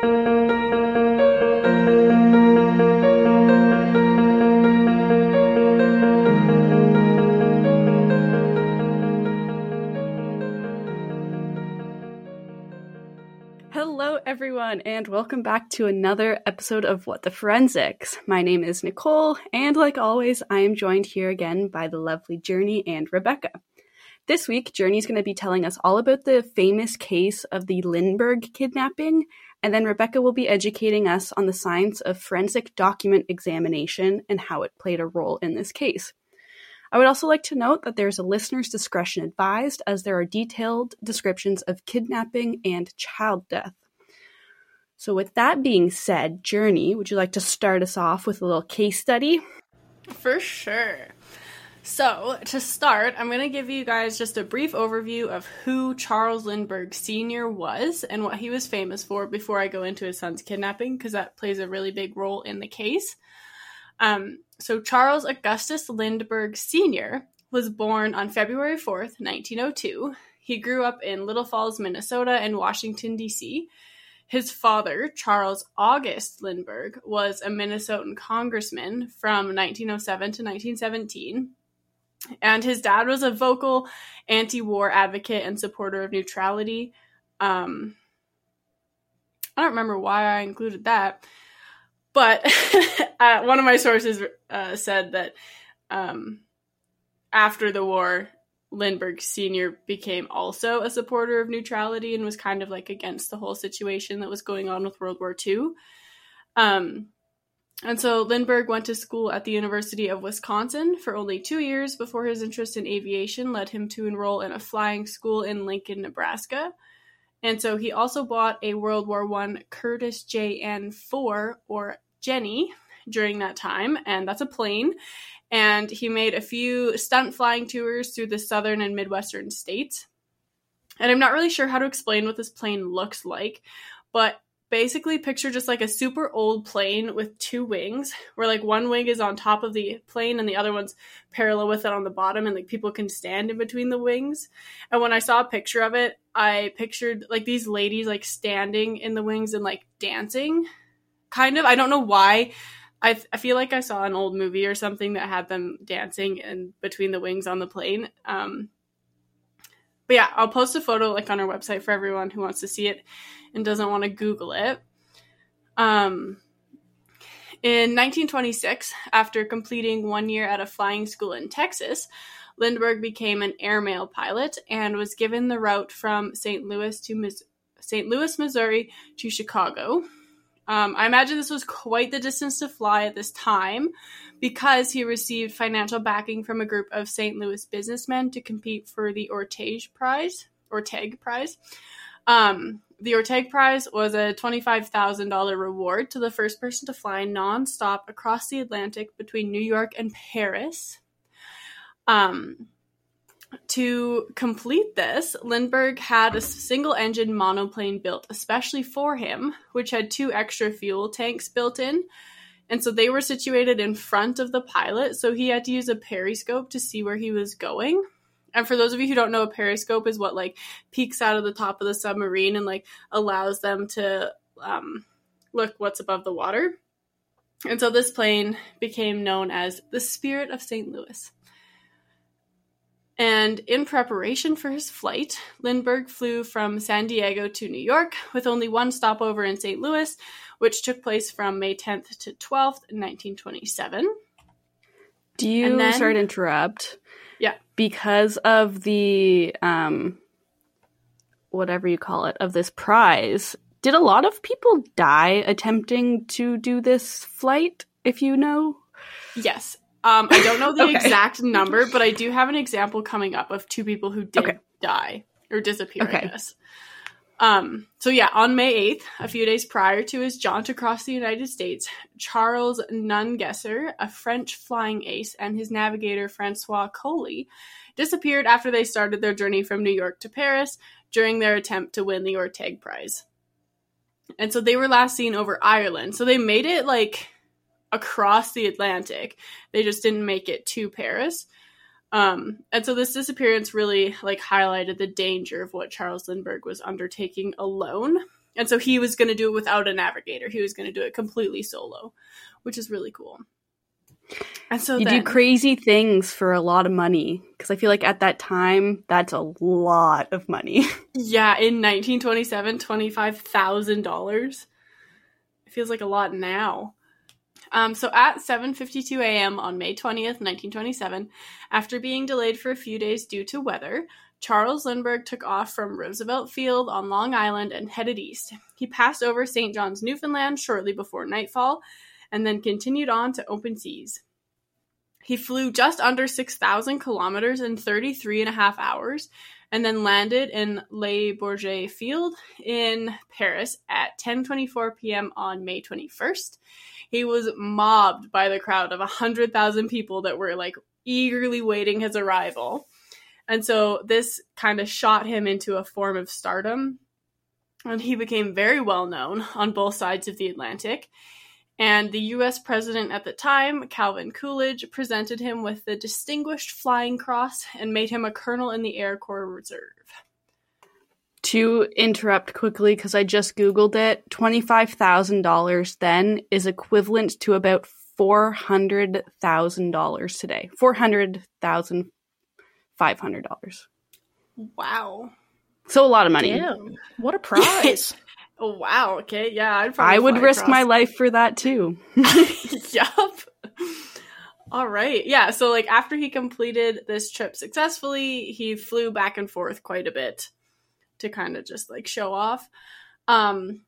Hello, everyone, and welcome back to another episode of What the Forensics. My name is Nicole, and like always, I am joined here again by the lovely Journey and Rebecca. This week, Journey's going to be telling us all about the famous case of the Lindbergh kidnapping, and then Rebecca will be educating us on the science of forensic document examination and how it played a role in this case. I would also like to note that there's a listener's discretion advised, as there are detailed descriptions of kidnapping and child death. So, with that being said, Journey, would you like to start us off with a little case study? For sure. So, to start, I'm going to give you guys just a brief overview of who Charles Lindbergh Sr. was and what he was famous for before I go into his son's kidnapping, because that plays a really big role in the case. Um, so, Charles Augustus Lindbergh Sr. was born on February 4th, 1902. He grew up in Little Falls, Minnesota, and Washington, D.C. His father, Charles August Lindbergh, was a Minnesotan congressman from 1907 to 1917. And his dad was a vocal anti war advocate and supporter of neutrality. Um, I don't remember why I included that. But uh, one of my sources uh, said that um, after the war, Lindbergh Sr. became also a supporter of neutrality and was kind of like against the whole situation that was going on with World War II. Um, and so Lindbergh went to school at the University of Wisconsin for only two years before his interest in aviation led him to enroll in a flying school in Lincoln, Nebraska. And so he also bought a World War I Curtiss JN4 or Jenny during that time, and that's a plane. And he made a few stunt flying tours through the southern and midwestern states. And I'm not really sure how to explain what this plane looks like, but basically picture just like a super old plane with two wings where like one wing is on top of the plane and the other one's parallel with it on the bottom and like people can stand in between the wings. And when i saw a picture of it i pictured like these ladies like standing in the wings and like dancing. Kind of. I don't know why. I, I feel like i saw an old movie or something that had them dancing in between the wings on the plane. Um but yeah, I'll post a photo like on our website for everyone who wants to see it and doesn't want to Google it. Um, in 1926, after completing one year at a flying school in Texas, Lindbergh became an airmail pilot and was given the route from St. Louis to St. Louis, Missouri to Chicago. Um, I imagine this was quite the distance to fly at this time, because he received financial backing from a group of St. Louis businessmen to compete for the Orteig Prize. Orteig Prize. Um, the Orteig Prize was a $25,000 reward to the first person to fly nonstop across the Atlantic between New York and Paris. Um, to complete this, Lindbergh had a single engine monoplane built especially for him, which had two extra fuel tanks built in and so they were situated in front of the pilot, so he had to use a periscope to see where he was going. And for those of you who don't know, a periscope is what like peeks out of the top of the submarine and like allows them to um, look what's above the water. And so this plane became known as the Spirit of St. Louis. And in preparation for his flight, Lindbergh flew from San Diego to New York with only one stopover in St. Louis, which took place from May 10th to 12th, 1927. Do you, then, sorry to interrupt? Yeah. Because of the, um, whatever you call it, of this prize, did a lot of people die attempting to do this flight, if you know? Yes. Um, I don't know the okay. exact number, but I do have an example coming up of two people who did okay. die or disappear, okay. I guess. Um, so yeah, on May 8th, a few days prior to his jaunt across the United States, Charles Nungesser, a French flying ace, and his navigator Francois Coli disappeared after they started their journey from New York to Paris during their attempt to win the Orteig Prize. And so they were last seen over Ireland. So they made it like across the Atlantic. They just didn't make it to Paris. Um, and so this disappearance really like highlighted the danger of what Charles Lindbergh was undertaking alone. And so he was going to do it without a navigator. He was going to do it completely solo, which is really cool. And so you then, do crazy things for a lot of money because I feel like at that time that's a lot of money. Yeah, in 1927, twenty-five thousand dollars. It feels like a lot now. Um, so at 7:52 a.m. on May 20th, 1927, after being delayed for a few days due to weather, Charles Lindbergh took off from Roosevelt Field on Long Island and headed east. He passed over St. John's, Newfoundland shortly before nightfall and then continued on to open seas. He flew just under 6,000 kilometers in 33 and a half hours and then landed in Le Bourget Field in Paris at 10:24 p.m. on May 21st. He was mobbed by the crowd of 100,000 people that were like eagerly waiting his arrival. And so this kind of shot him into a form of stardom. And he became very well known on both sides of the Atlantic. And the US president at the time, Calvin Coolidge, presented him with the Distinguished Flying Cross and made him a colonel in the Air Corps Reserve. To interrupt quickly, because I just Googled it, $25,000 then is equivalent to about $400,000 today. $400,500. Wow. So a lot of money. Damn. What a prize. Oh wow. Okay. Yeah. I'd I would risk across. my life for that too. yup. All right. Yeah. So like after he completed this trip successfully, he flew back and forth quite a bit to kind of just like show off. Um,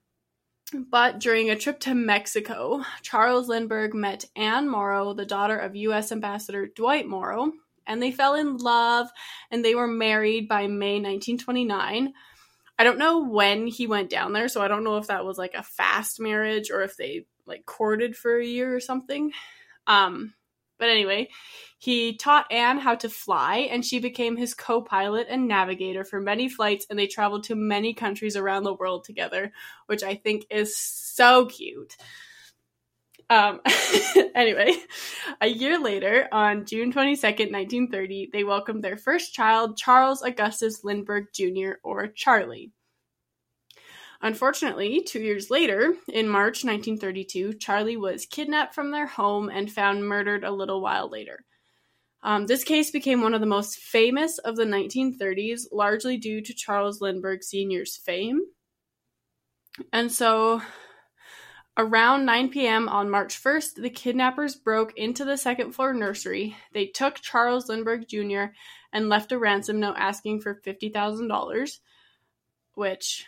but during a trip to Mexico, Charles Lindbergh met Anne Morrow, the daughter of U.S. Ambassador Dwight Morrow, and they fell in love and they were married by May 1929. I don't know when he went down there, so I don't know if that was like a fast marriage or if they like courted for a year or something. Um, but anyway, he taught Anne how to fly, and she became his co pilot and navigator for many flights, and they traveled to many countries around the world together, which I think is so cute. Um, anyway, a year later, on June 22nd, 1930, they welcomed their first child, Charles Augustus Lindbergh Jr., or Charlie. Unfortunately, two years later, in March 1932, Charlie was kidnapped from their home and found murdered a little while later. Um, this case became one of the most famous of the 1930s, largely due to Charles Lindbergh Sr.'s fame. And so Around 9 p.m. on March 1st, the kidnappers broke into the second floor nursery. They took Charles Lindbergh Jr. and left a ransom note asking for $50,000, which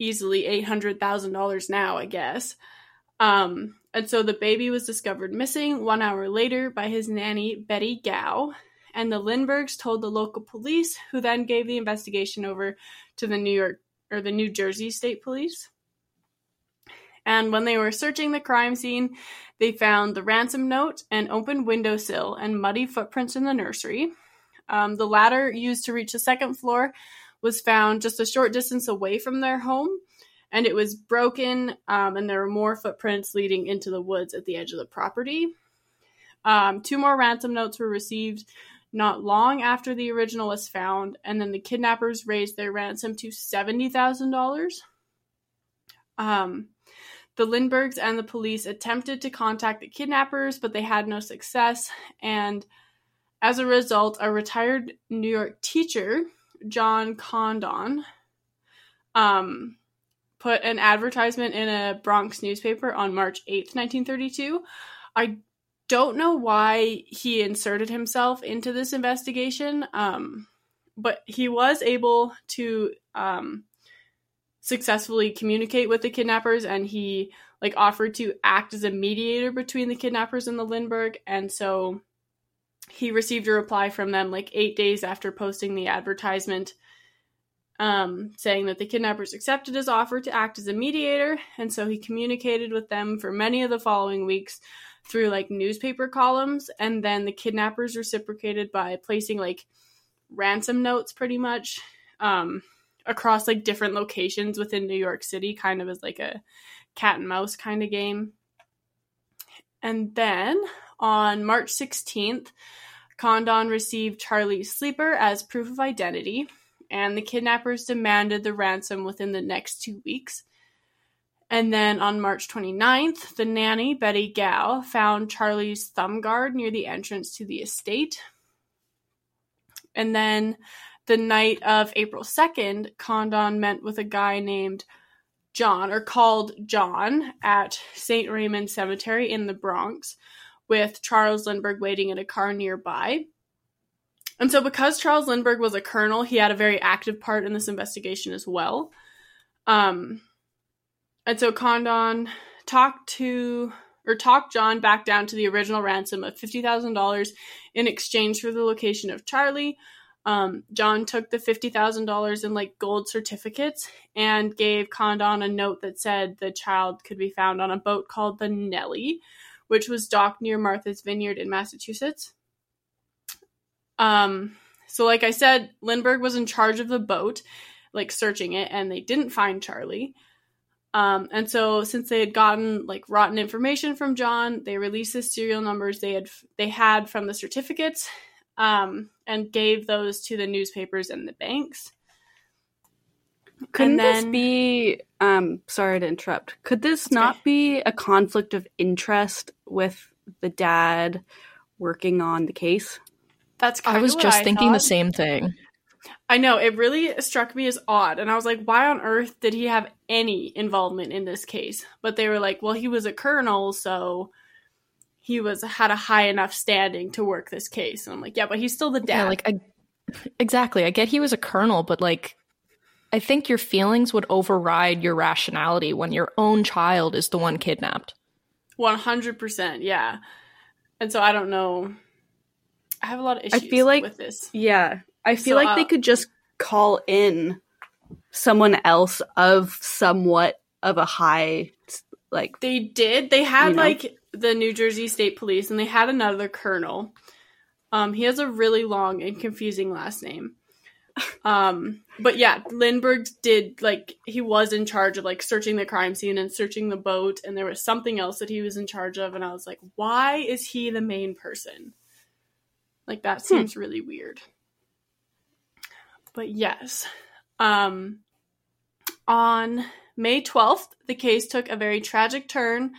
easily $800,000 now, I guess. Um, and so the baby was discovered missing one hour later by his nanny, Betty Gow. And the Lindberghs told the local police, who then gave the investigation over to the New York or the New Jersey State Police. And when they were searching the crime scene, they found the ransom note, an open windowsill, and muddy footprints in the nursery. Um, the ladder used to reach the second floor was found just a short distance away from their home, and it was broken, um, and there were more footprints leading into the woods at the edge of the property. Um, two more ransom notes were received not long after the original was found, and then the kidnappers raised their ransom to $70,000. Um, the Lindberghs and the police attempted to contact the kidnappers, but they had no success. And as a result, a retired New York teacher, John Condon, um, put an advertisement in a Bronx newspaper on March 8th, 1932. I don't know why he inserted himself into this investigation, um, but he was able to um, successfully communicate with the kidnappers and he like offered to act as a mediator between the kidnappers and the Lindbergh and so he received a reply from them like 8 days after posting the advertisement um, saying that the kidnappers accepted his offer to act as a mediator and so he communicated with them for many of the following weeks through like newspaper columns and then the kidnappers reciprocated by placing like ransom notes pretty much um, across like different locations within New York City, kind of as like a cat and mouse kind of game. And then on March 16th, Condon received Charlie's sleeper as proof of identity. and the kidnappers demanded the ransom within the next two weeks. And then on March 29th, the nanny, Betty Gow, found Charlie's thumb guard near the entrance to the estate. And then the night of April 2nd, Condon met with a guy named John, or called John, at St. Raymond Cemetery in the Bronx, with Charles Lindbergh waiting in a car nearby. And so, because Charles Lindbergh was a colonel, he had a very active part in this investigation as well. Um, and so Condon talked to or talked John back down to the original ransom of fifty thousand dollars in exchange for the location of Charlie. Um, John took the fifty thousand dollars in like gold certificates and gave Condon a note that said the child could be found on a boat called the Nellie, which was docked near Martha's Vineyard in Massachusetts. Um, so like I said, Lindbergh was in charge of the boat, like searching it, and they didn't find Charlie. Um, and so since they had gotten like rotten information from John, they released the serial numbers they had they had from the certificates um, and gave those to the newspapers and the banks. Couldn't then, this be? Um, sorry to interrupt. Could this not okay. be a conflict of interest with the dad working on the case? That's I was just I thinking thought. the same thing. I know it really struck me as odd, and I was like, "Why on earth did he have any involvement in this case?" But they were like, "Well, he was a colonel, so he was had a high enough standing to work this case." And I'm like, "Yeah, but he's still the dad." Yeah, like I, exactly. I get he was a colonel, but like I think your feelings would override your rationality when your own child is the one kidnapped. One hundred percent, yeah. And so I don't know. I have a lot of issues I feel like- with this. Yeah, I feel So, like uh, they could just call in someone else of somewhat of a high, like They did. They had You know? like the New Jersey State Police, and they had another colonel. Um, he has a really long and confusing last name. Um, but yeah, Lindbergh did like he was in charge of like searching the crime scene and searching the boat, and there was something else that he was in charge of, and I was like, why is he the main person? Like that seems really weird. But yes, um, on May 12th, the case took a very tragic turn.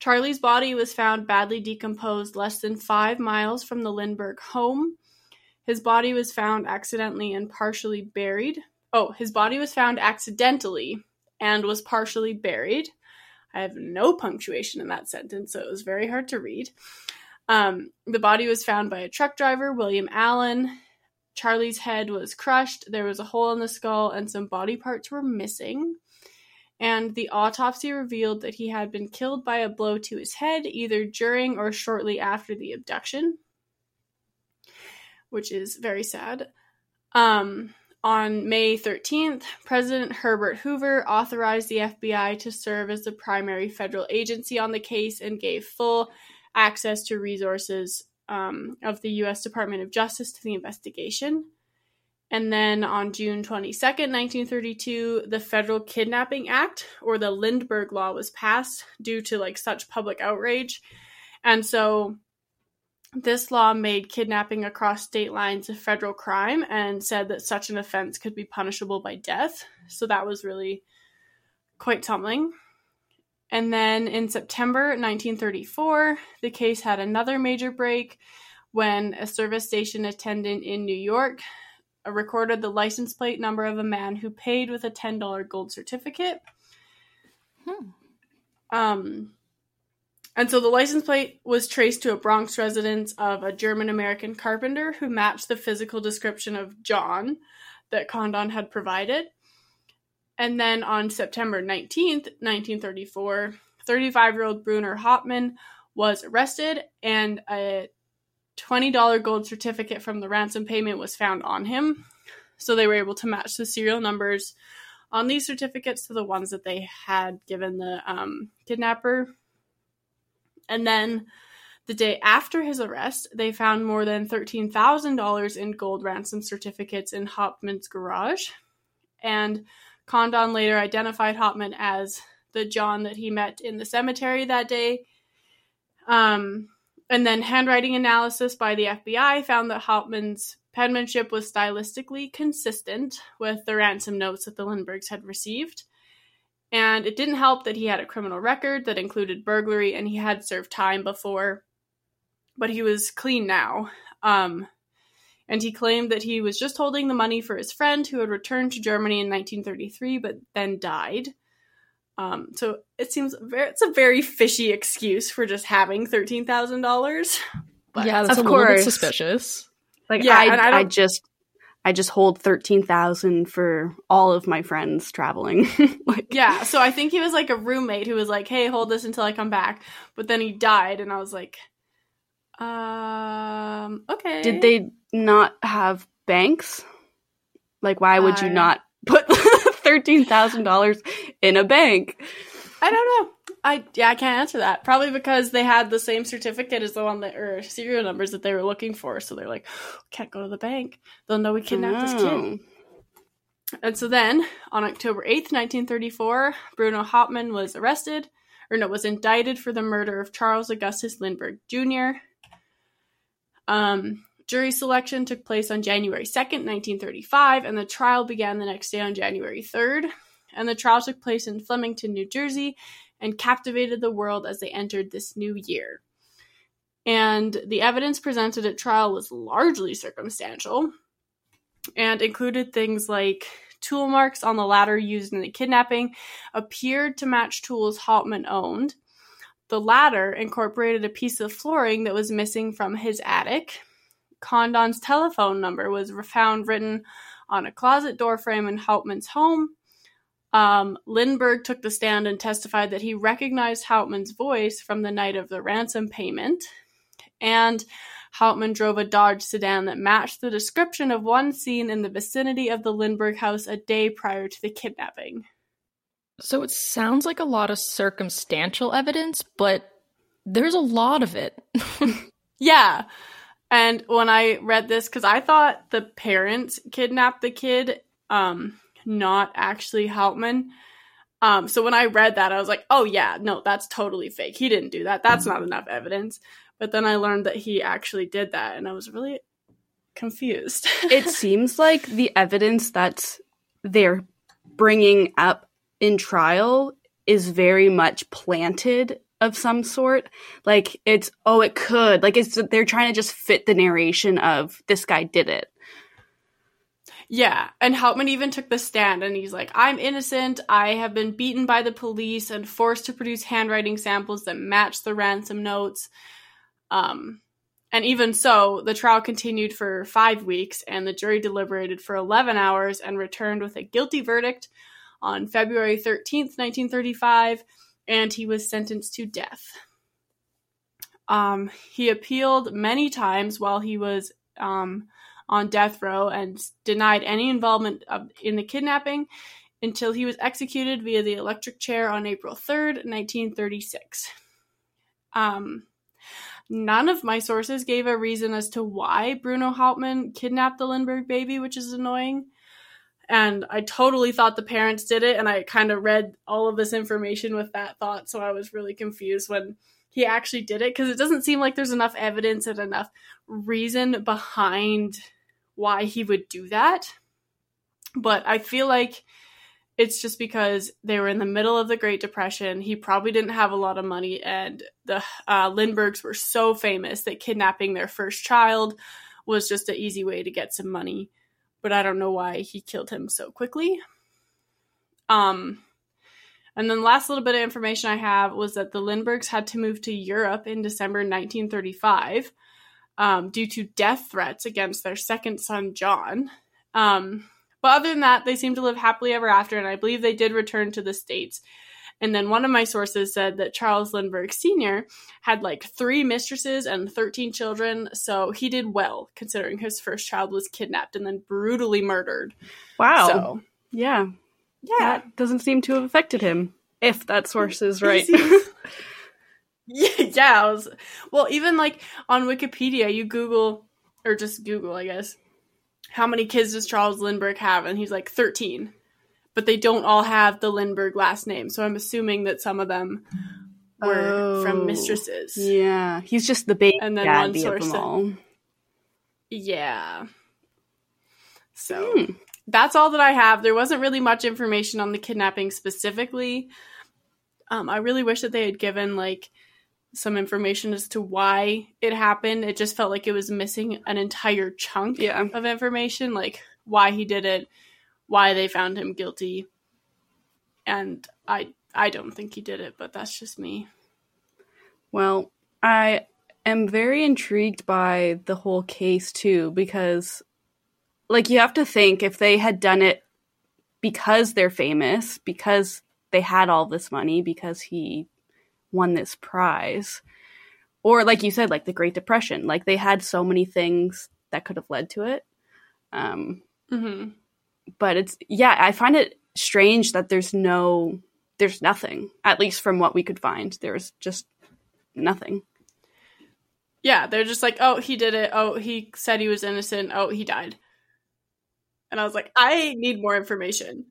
Charlie's body was found badly decomposed less than five miles from the Lindbergh home. His body was found accidentally and partially buried. Oh, his body was found accidentally and was partially buried. I have no punctuation in that sentence, so it was very hard to read. Um, the body was found by a truck driver, William Allen. Charlie's head was crushed, there was a hole in the skull, and some body parts were missing. And the autopsy revealed that he had been killed by a blow to his head either during or shortly after the abduction, which is very sad. Um, on May 13th, President Herbert Hoover authorized the FBI to serve as the primary federal agency on the case and gave full access to resources um, of the U.S. Department of Justice to the investigation. And then on June 22nd, 1932, the Federal Kidnapping Act, or the Lindbergh Law, was passed due to like such public outrage. And so this law made kidnapping across state lines a federal crime and said that such an offense could be punishable by death. So that was really quite something. And then in September 1934, the case had another major break when a service station attendant in New York recorded the license plate number of a man who paid with a $10 gold certificate. Hmm. Um, and so the license plate was traced to a Bronx residence of a German American carpenter who matched the physical description of John that Condon had provided. And then on September 19th, 1934, 35 year old Bruno Hauptmann was arrested and a $20 gold certificate from the ransom payment was found on him. So they were able to match the serial numbers on these certificates to the ones that they had given the um, kidnapper. And then the day after his arrest, they found more than $13,000 in gold ransom certificates in Hauptmann's garage. And Condon later identified Hauptmann as the John that he met in the cemetery that day. Um, and then handwriting analysis by the FBI found that Hauptmann's penmanship was stylistically consistent with the ransom notes that the Lindberghs had received. And it didn't help that he had a criminal record that included burglary and he had served time before, but he was clean now. Um, and he claimed that he was just holding the money for his friend who had returned to Germany in 1933 but then died. Um, so it seems very, it's a very fishy excuse for just having thirteen thousand dollars. yeah, that's Of a little bit suspicious. Like Yeah, and I I, I just I just hold thirteen thousand for all of my friends traveling. like Yeah, so I think he was like a roommate who was like, "Hey, hold this until I come back," but then he died, and I was like, "Um, okay." did they not have banks? Like why would you not put thirteen thousand dollars in a bank? I don't know. I yeah, I can't answer that. Probably because they had the same certificate as the one that or serial numbers that they were looking for. So they're like, can't go to the bank. They'll know we kidnapped this kid. Oh. And so then, on October 8th, 1934, Bruno Hauptmann was arrested, or no, was indicted for the murder of Charles Augustus Lindbergh Jr. Um, jury selection took place on January 2nd, 1935, and the trial began the next day on January 3rd. And the trial took place in Flemington, New Jersey, and captivated the world as they entered this new year. And the evidence presented at trial was largely circumstantial and included things like tool marks on the ladder used in the kidnapping appeared to match tools Hauptmann owned. The ladder incorporated a piece of flooring that was missing from his attic. Condon's telephone number was found written on a closet door frame in Hauptmann's home. Um, Lindbergh took the stand and testified that he recognized Hauptmann's voice from the night of the ransom payment. And Hauptmann drove a Dodge sedan that matched the description of one seen in the vicinity of the Lindbergh house a day prior to the kidnapping. So it sounds like a lot of circumstantial evidence, but there's a lot of it. Yeah. And when I read this, because I thought the parents kidnapped the kid, um, not actually Hauptmann. Um, so when I read that, I was like, oh, yeah, no, that's totally fake. He didn't do that. That's not enough evidence. But then I learned that he actually did that, and I was really confused. it seems like the evidence that they're bringing up in trial is very much planted of some sort like it's oh it could like it's they're trying to just fit the narration of this guy did it Yeah, and Hauptmann even took the stand and he's like, I'm innocent. I have been beaten by the police and forced to produce handwriting samples that match the ransom notes. Um, and even so, the trial continued for five weeks and the jury deliberated for 11 hours and returned with a guilty verdict on February 13th, 1935, and he was sentenced to death. Um, he appealed many times while he was um, on death row and denied any involvement of, in the kidnapping until he was executed via the electric chair on April 3rd, 1936. Um, none of my sources gave a reason as to why Bruno Hauptmann kidnapped the Lindbergh baby, which is annoying. And I totally thought the parents did it, and I kind of read all of this information with that thought, so I was really confused when he actually did it because it doesn't seem like there's enough evidence and enough reason behind why he would do that. But I feel like it's just because they were in the middle of the Great Depression. He probably didn't have a lot of money, and the uh, Lindberghs were so famous that kidnapping their first child was just an easy way to get some money. But I don't know why he killed him so quickly. Um, and then the last little bit of information I have was that the Lindberghs had to move to Europe in December 1935 um, due to death threats against their second son, John. Um, but other than that, they seem to live happily ever after, and I believe they did return to the States. And then one of my sources said that Charles Lindbergh Sr. had like three mistresses and 13 children, so he did well considering his first child was kidnapped and then brutally murdered. wow So, yeah yeah. that doesn't seem to have affected him if that source is right Yeah, yeah. I was, well, even like on Wikipedia, you Google or just Google, I guess, how many kids does Charles Lindbergh have, and he's like thirteen, but they don't all have the Lindbergh last name. So I'm assuming that some of them were Oh. from mistresses. yeah he's just the baby And then one daddy of source them said- all Yeah. So mm. that's all that I have. There wasn't really much information on the kidnapping specifically. Um, I really wish that they had given like some information as to why it happened. It just felt like it was missing an entire chunk yeah. of information, like why he did it, why they found him guilty. And I I don't think he did it, but that's just me. Well, I am very intrigued by the whole case too because like you have to think if they had done it because they're famous, because they had all this money, because he won this prize. Or like you said, like the Great Depression, like they had so many things that could have led to it. Um, mm-hmm. But it's yeah, I find it strange that there's no, there's nothing. At least from what we could find, there's just nothing. Yeah, they're just like, oh, he did it. Oh, he said he was innocent. Oh, he died. And I was like, I need more information.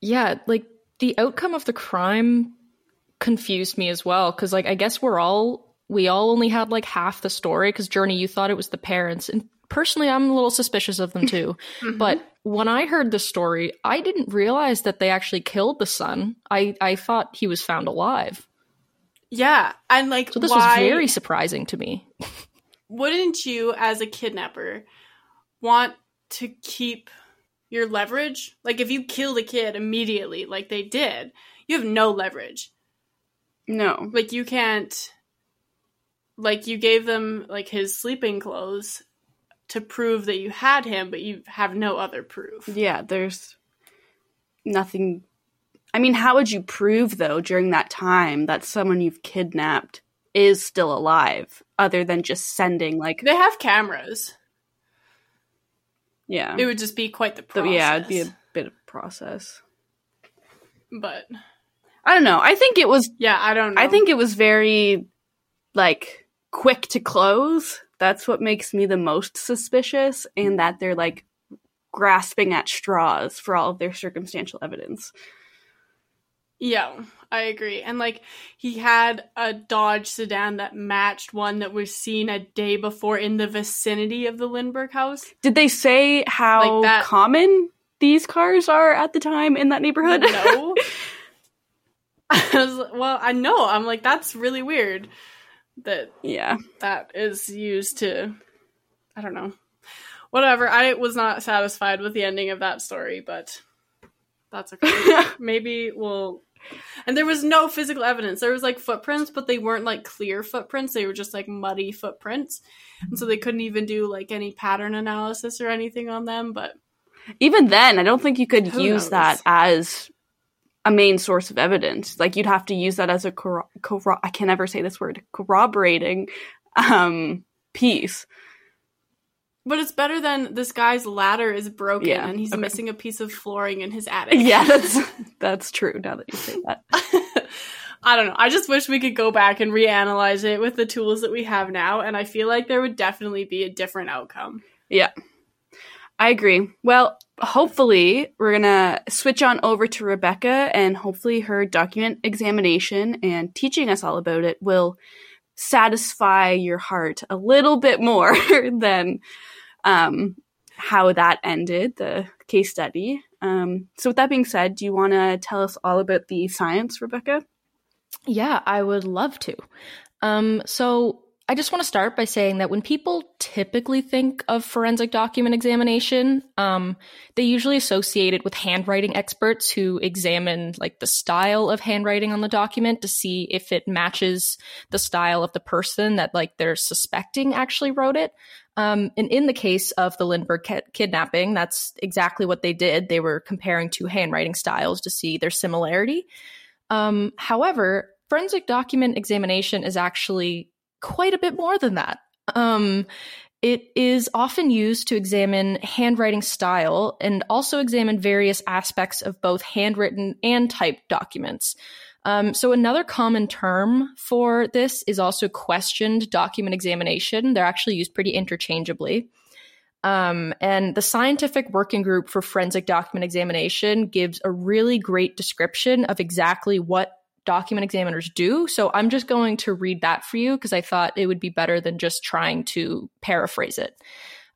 Yeah, like the outcome of the crime confused me as well because like I guess we're all we all only had like half the story because Journey you thought it was the parents and personally I'm a little suspicious of them too. mm-hmm. But when I heard the story, I didn't realize that they actually killed the son. I I thought he was found alive. Yeah, and like so this why, was very surprising to me. wouldn't you, as a kidnapper, want to keep your leverage? Like if you kill the kid immediately, like they did, you have no leverage. No. Like you can't like you gave them like his sleeping clothes to prove that you had him, but you have no other proof. Yeah, there's nothing I mean, how would you prove though during that time that someone you've kidnapped is still alive other than just sending like They have cameras. Yeah. It would just be quite the process. Yeah, it'd be a bit of a process. But I don't know. I think it was. Yeah, I don't know. I think it was very, like, quick to close. That's what makes me the most suspicious, and that they're, like, grasping at straws for all of their circumstantial evidence. Yeah, I agree. And, like, he had a Dodge sedan that matched one that was seen a day before in the vicinity of the Lindbergh house. Did they say how like common these cars are at the time in that neighborhood? No. I was, well, I know. I'm like, that's really weird that yeah that is used to I don't know. Whatever. I was not satisfied with the ending of that story, but that's okay. Maybe we'll and there was no physical evidence. There was like footprints, but they weren't like clear footprints. They were just like muddy footprints. And so they couldn't even do like any pattern analysis or anything on them, but even then, I don't think you could use knows? that as a main source of evidence. Like you'd have to use that as a corro- corro- I can never say this word corroborating um, piece. But it's better than this guy's ladder is broken yeah, and he's okay. missing a piece of flooring in his attic. Yeah, that's that's true. Now that you say that. I don't know. I just wish we could go back and reanalyze it with the tools that we have now, and I feel like there would definitely be a different outcome. Yeah. I agree. Well, hopefully, we're going to switch on over to Rebecca, and hopefully, her document examination and teaching us all about it will satisfy your heart a little bit more than um, how that ended, the case study. Um, so, with that being said, do you want to tell us all about the science, Rebecca? Yeah, I would love to. Um, so, I just want to start by saying that when people typically think of forensic document examination, um, they usually associate it with handwriting experts who examine like the style of handwriting on the document to see if it matches the style of the person that like they're suspecting actually wrote it. Um, and in the case of the Lindbergh ki- kidnapping, that's exactly what they did. They were comparing two handwriting styles to see their similarity. Um, however, forensic document examination is actually quite a bit more than that. Um, it is often used to examine handwriting style and also examine various aspects of both handwritten and typed documents. Um, so, another common term for this is also questioned document examination. They're actually used pretty interchangeably. Um, and the Scientific Working Group for Forensic Document Examination gives a really great description of exactly what document examiners do. So I'm just going to read that for you because I thought it would be better than just trying to paraphrase it.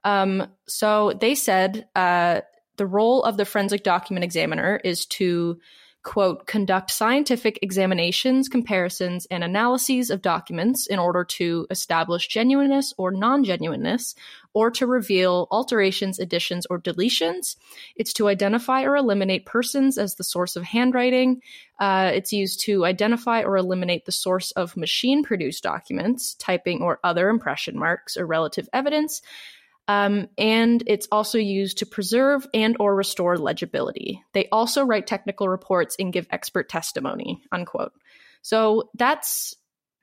Um, so they said uh, the role of the forensic document examiner is to quote, conduct scientific examinations, comparisons, and analyses of documents in order to establish genuineness or non genuineness, or to reveal alterations, additions, or deletions. It's to identify or eliminate persons as the source of handwriting. Uh, it's used to identify or eliminate the source of machine produced documents, typing or other impression marks or relative evidence. Um, and it's also used to preserve and or restore legibility. They also write technical reports and give expert testimony, unquote. So that's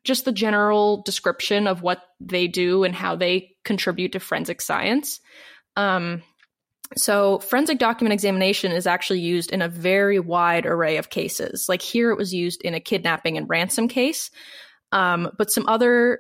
just the general description of what they do and how they contribute to forensic science. Um, so, forensic document examination is actually used in a very wide array of cases. Like here, it was used in a kidnapping and ransom case. Um, but some other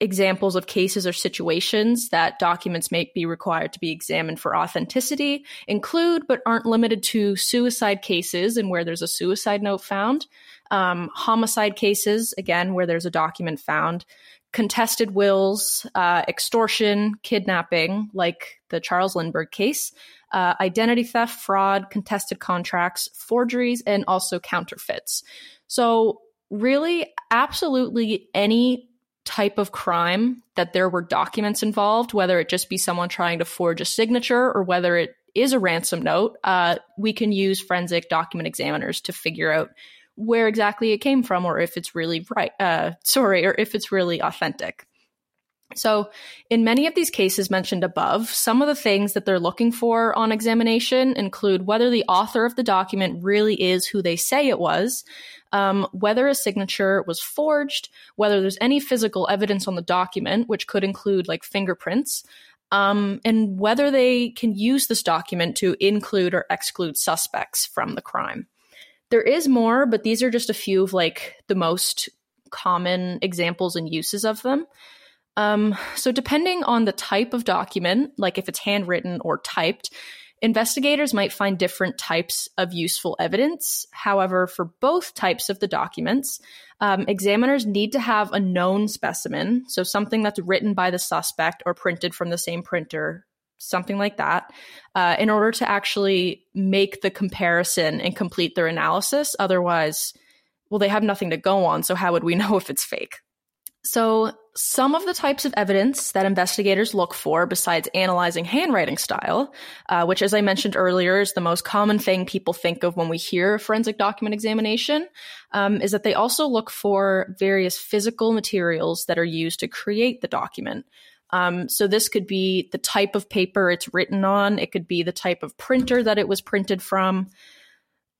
examples of cases or situations that documents may be required to be examined for authenticity include, but aren't limited to, suicide cases and where there's a suicide note found, um, homicide cases, again, where there's a document found, contested wills, uh, extortion, kidnapping, like the Charles Lindbergh case, uh, identity theft, fraud, contested contracts, forgeries, and also counterfeits. So, really, absolutely any type of crime that there were documents involved, whether it just be someone trying to forge a signature or whether it is a ransom note, uh, we can use forensic document examiners to figure out where exactly it came from or if it's really right, uh, sorry, or if it's really authentic. So, in many of these cases mentioned above, some of the things that they're looking for on examination include whether the author of the document really is who they say it was, um, whether a signature was forged, whether there's any physical evidence on the document, which could include like fingerprints, um, and whether they can use this document to include or exclude suspects from the crime. There is more, but these are just a few of like the most common examples and uses of them. Um, so, depending on the type of document, like if it's handwritten or typed, Investigators might find different types of useful evidence. However, for both types of the documents, um, examiners need to have a known specimen, so something that's written by the suspect or printed from the same printer, something like that, uh, in order to actually make the comparison and complete their analysis. Otherwise, well, they have nothing to go on, so how would we know if it's fake? So, some of the types of evidence that investigators look for, besides analyzing handwriting style, uh, which, as I mentioned earlier, is the most common thing people think of when we hear forensic document examination, um, is that they also look for various physical materials that are used to create the document. Um, so, this could be the type of paper it's written on, it could be the type of printer that it was printed from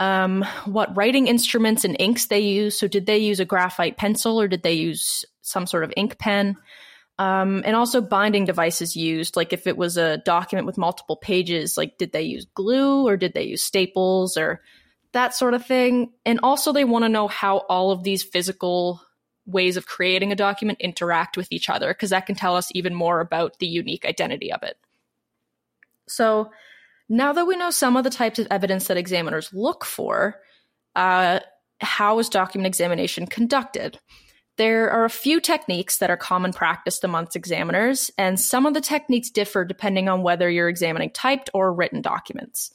um, what writing instruments and inks they use. So, did they use a graphite pencil or did they use some sort of ink pen? Um, and also binding devices used. Like, if it was a document with multiple pages, like, did they use glue or did they use staples or that sort of thing? And also, they want to know how all of these physical ways of creating a document interact with each other, because that can tell us even more about the unique identity of it. So, now that we know some of the types of evidence that examiners look for, uh, how is document examination conducted? There are a few techniques that are common practice amongst examiners, and some of the techniques differ depending on whether you're examining typed or written documents.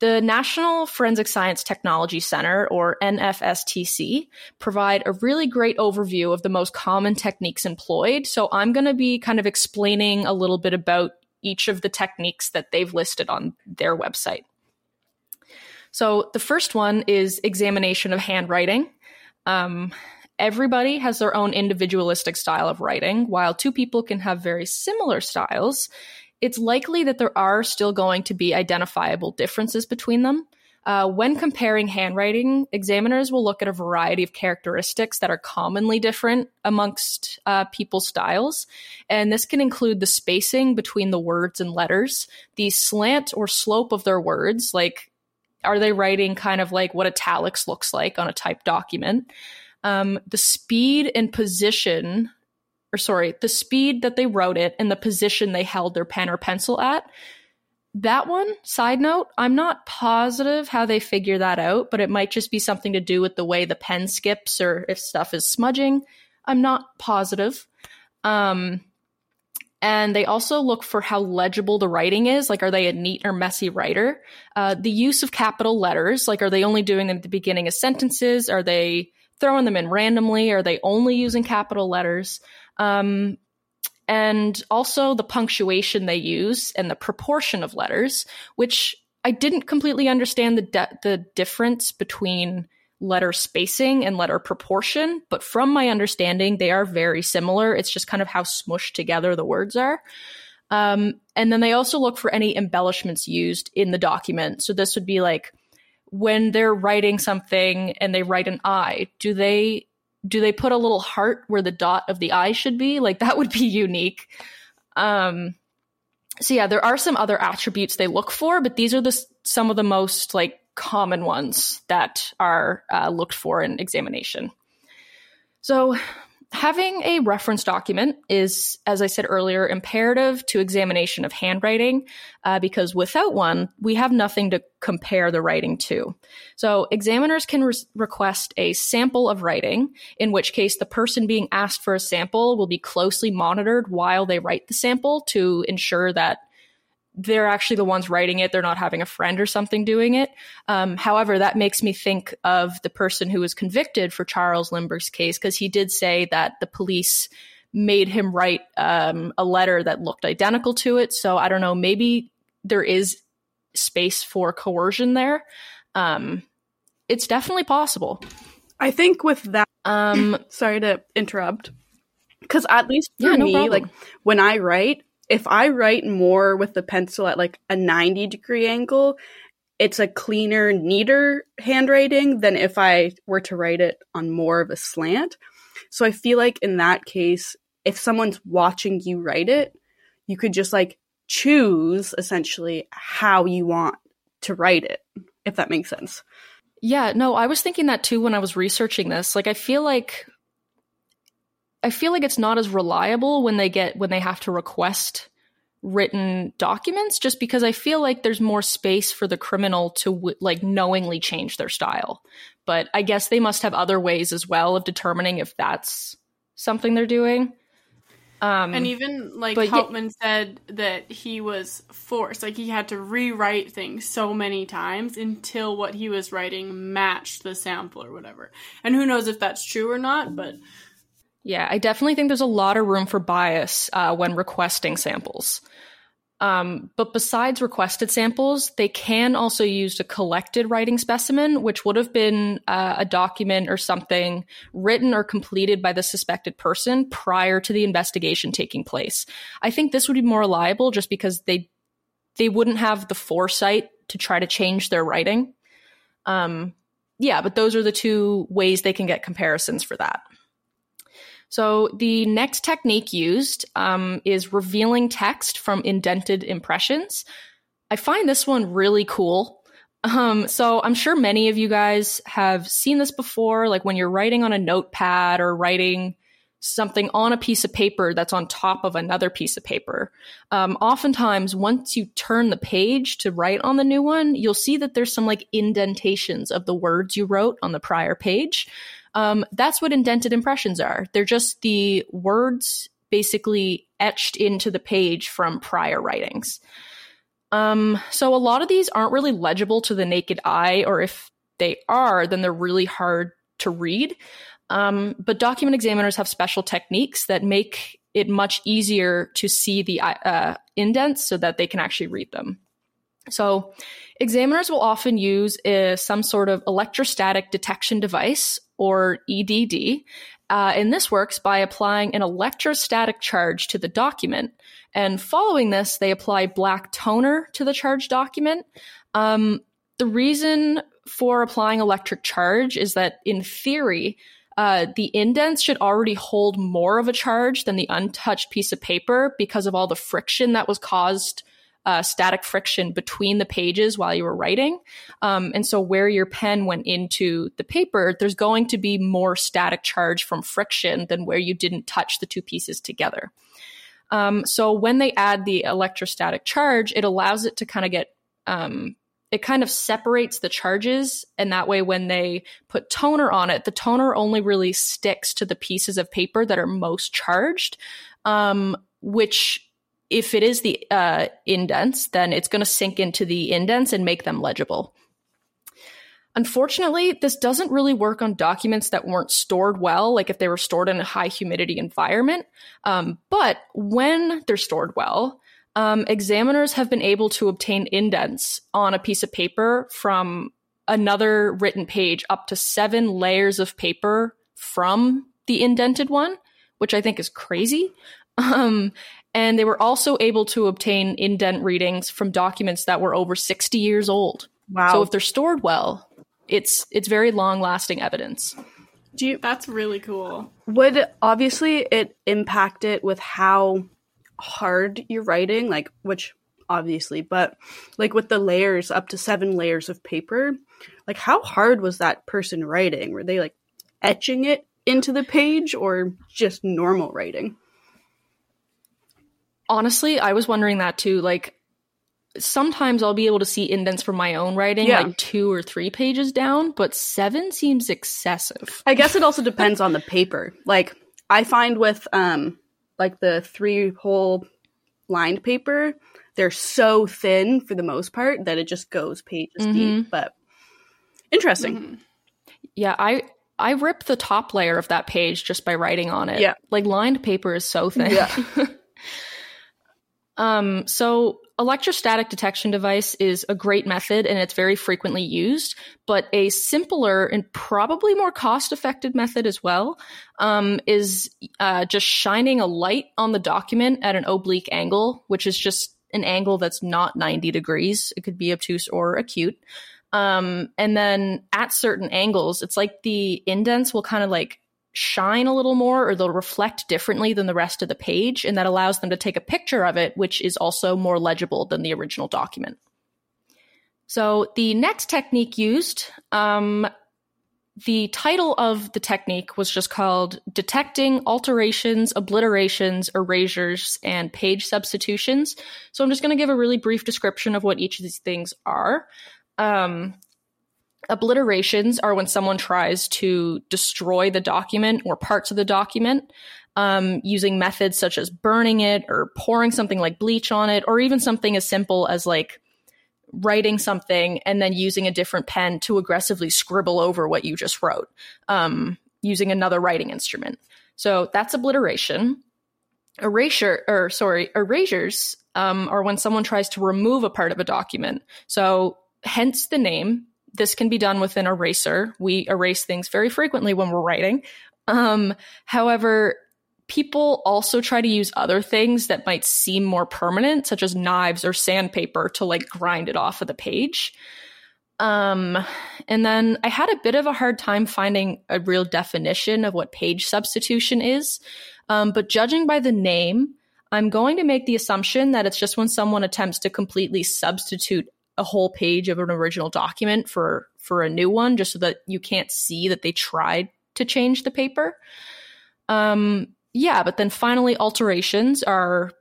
The National Forensic Science Technology Center, or NFSTC, provide a really great overview of the most common techniques employed. So I'm going to be kind of explaining a little bit about each of the techniques that they've listed on their website. So the first one is examination of handwriting. Um, everybody has their own individualistic style of writing. While two people can have very similar styles, it's likely that there are still going to be identifiable differences between them. Uh, when comparing handwriting, examiners will look at a variety of characteristics that are commonly different amongst uh, people's styles. And this can include the spacing between the words and letters, the slant or slope of their words, like are they writing kind of like what italics looks like on a typed document? Um, the speed and position, or sorry, the speed that they wrote it and the position they held their pen or pencil at that one, side note, I'm not positive how they figure that out, but it might just be something to do with the way the pen skips or if stuff is smudging. I'm not positive. Um, and they also look for how legible the writing is. Like, are they a neat or messy writer? Uh, the use of capital letters, like, are they only doing them at the beginning of sentences? Are they throwing them in randomly? Are they only using capital letters? Um, and also the punctuation they use and the proportion of letters, which I didn't completely understand the de- the difference between letter spacing and letter proportion, but from my understanding, they are very similar. It's just kind of how smushed together the words are. Um, and then they also look for any embellishments used in the document. So this would be like when they're writing something and they write an I, do they do they put a little heart where the dot of the I should be? Like that would be unique. Um, so yeah, there are some other attributes they look for, but these are the some of the most like common ones that are uh, looked for in examination. So, having a reference document is, as I said earlier, imperative to examination of handwriting uh, because without one, we have nothing to compare the writing to. So, examiners can re- request a sample of writing, in which case the person being asked for a sample will be closely monitored while they write the sample to ensure that they're actually the ones writing it. They're not having a friend or something doing it. Um, however, that makes me think of the person who was convicted for Charles Lindbergh's case because he did say that the police made him write um, a letter that looked identical to it. So I don't know. Maybe there is space for coercion there. Um, it's definitely possible. I think with that, um, sorry to interrupt, because at least for yeah, no me, problem. like when I write, if I write more with the pencil at like a 90 degree angle, it's a cleaner, neater handwriting than if I were to write it on more of a slant. So I feel like in that case, if someone's watching you write it, you could just like choose essentially how you want to write it, if that makes sense. Yeah, no, I was thinking that too when I was researching this. Like I feel like I feel like it's not as reliable when they get when they have to request written documents just because I feel like there's more space for the criminal to w- like knowingly change their style. But I guess they must have other ways as well of determining if that's something they're doing. Um, and even like Hauptmann yeah. said that he was forced, like he had to rewrite things so many times until what he was writing matched the sample or whatever. And who knows if that's true or not, but yeah, I definitely think there's a lot of room for bias uh, when requesting samples. Um, but besides requested samples, they can also use a collected writing specimen, which would have been uh, a document or something written or completed by the suspected person prior to the investigation taking place. I think this would be more reliable just because they they wouldn't have the foresight to try to change their writing. Um, yeah, but those are the two ways they can get comparisons for that. So the next technique used um, is revealing text from indented impressions. I find this one really cool. Um, so I'm sure many of you guys have seen this before, like when you're writing on a notepad or writing something on a piece of paper that's on top of another piece of paper. Um, oftentimes, once you turn the page to write on the new one, you'll see that there's some like indentations of the words you wrote on the prior page. Um, that's what indented impressions are. They're just the words basically etched into the page from prior writings. Um, so a lot of these aren't really legible to the naked eye, or if they are, then they're really hard to read. Um, but document examiners have special techniques that make it much easier to see the uh, indents so that they can actually read them. So, examiners will often use uh, some sort of electrostatic detection device or EDD. Uh, and this works by applying an electrostatic charge to the document. And following this, they apply black toner to the charged document. Um, the reason for applying electric charge is that, in theory, uh, the indents should already hold more of a charge than the untouched piece of paper because of all the friction that was caused uh, static friction between the pages while you were writing. Um, and so, where your pen went into the paper, there's going to be more static charge from friction than where you didn't touch the two pieces together. Um, so, when they add the electrostatic charge, it allows it to kind of get um, it kind of separates the charges and that way when they put toner on it the toner only really sticks to the pieces of paper that are most charged um, which if it is the uh, indents, then it's going to sink into the indents and make them legible. Unfortunately, this doesn't really work on documents that weren't stored well, like if they were stored in a high humidity environment. Um, but when they're stored well, um, examiners have been able to obtain indents on a piece of paper from another written page up to seven layers of paper from the indented one, which I think is crazy. Um, and they were also able to obtain indent readings from documents that were over 60 years old. Wow. So if they're stored well, it's it's very long lasting evidence. Do you, That's really cool. Would obviously it impact it with how hard you're writing, like which obviously, but like with the layers up to seven layers of paper, like how hard was that person writing? Were they like etching it into the page or just normal writing? Honestly, I was wondering that too. Like sometimes I'll be able to see indents from my own writing, Yeah. like two or three pages down, but seven seems excessive. I guess it also depends on the paper. Like I find with um like the three hole lined paper, they're so thin for the most part that it just goes pages Mhm. deep. But interesting. Mhm. Yeah, I I rip the top layer of that page just by writing on it. Yeah. Like lined paper is so thin. Yeah. um, so electrostatic detection device is a great method and it's very frequently used, but a simpler and probably more cost-effective method as well um, is uh, just shining a light on the document at an oblique angle, which is just an angle that's not 90 degrees. It could be obtuse or acute. Um, and then at certain angles, it's like the indents will kind of like shine a little more or they'll reflect differently than the rest of the page. And that allows them to take a picture of it, which is also more legible than the original document. So the next technique used, um, the title of the technique was just called Detecting Alterations, Obliterations, Erasures, and Page Substitutions. So I'm just going to give a really brief description of what each of these things are. Um, obliterations are when someone tries to destroy the document or parts of the document um, using methods such as burning it or pouring something like bleach on it, or even something as simple as like writing something and then using a different pen to aggressively scribble over what you just wrote um, using another writing instrument. So that's obliteration. Erasure, or sorry, erasures um, are when someone tries to remove a part of a document. So hence the name. This can be done with an eraser. We erase things very frequently when we're writing. Um, however, people also try to use other things that might seem more permanent, such as knives or sandpaper, to like grind it off of the page. Um, and then I had a bit of a hard time finding a real definition of what page substitution is. Um, but judging by the name, I'm going to make the assumption that it's just when someone attempts to completely substitute a whole page of an original document for for a new one, just so that you can't see that they tried to change the paper. Um, yeah, but then finally, alterations are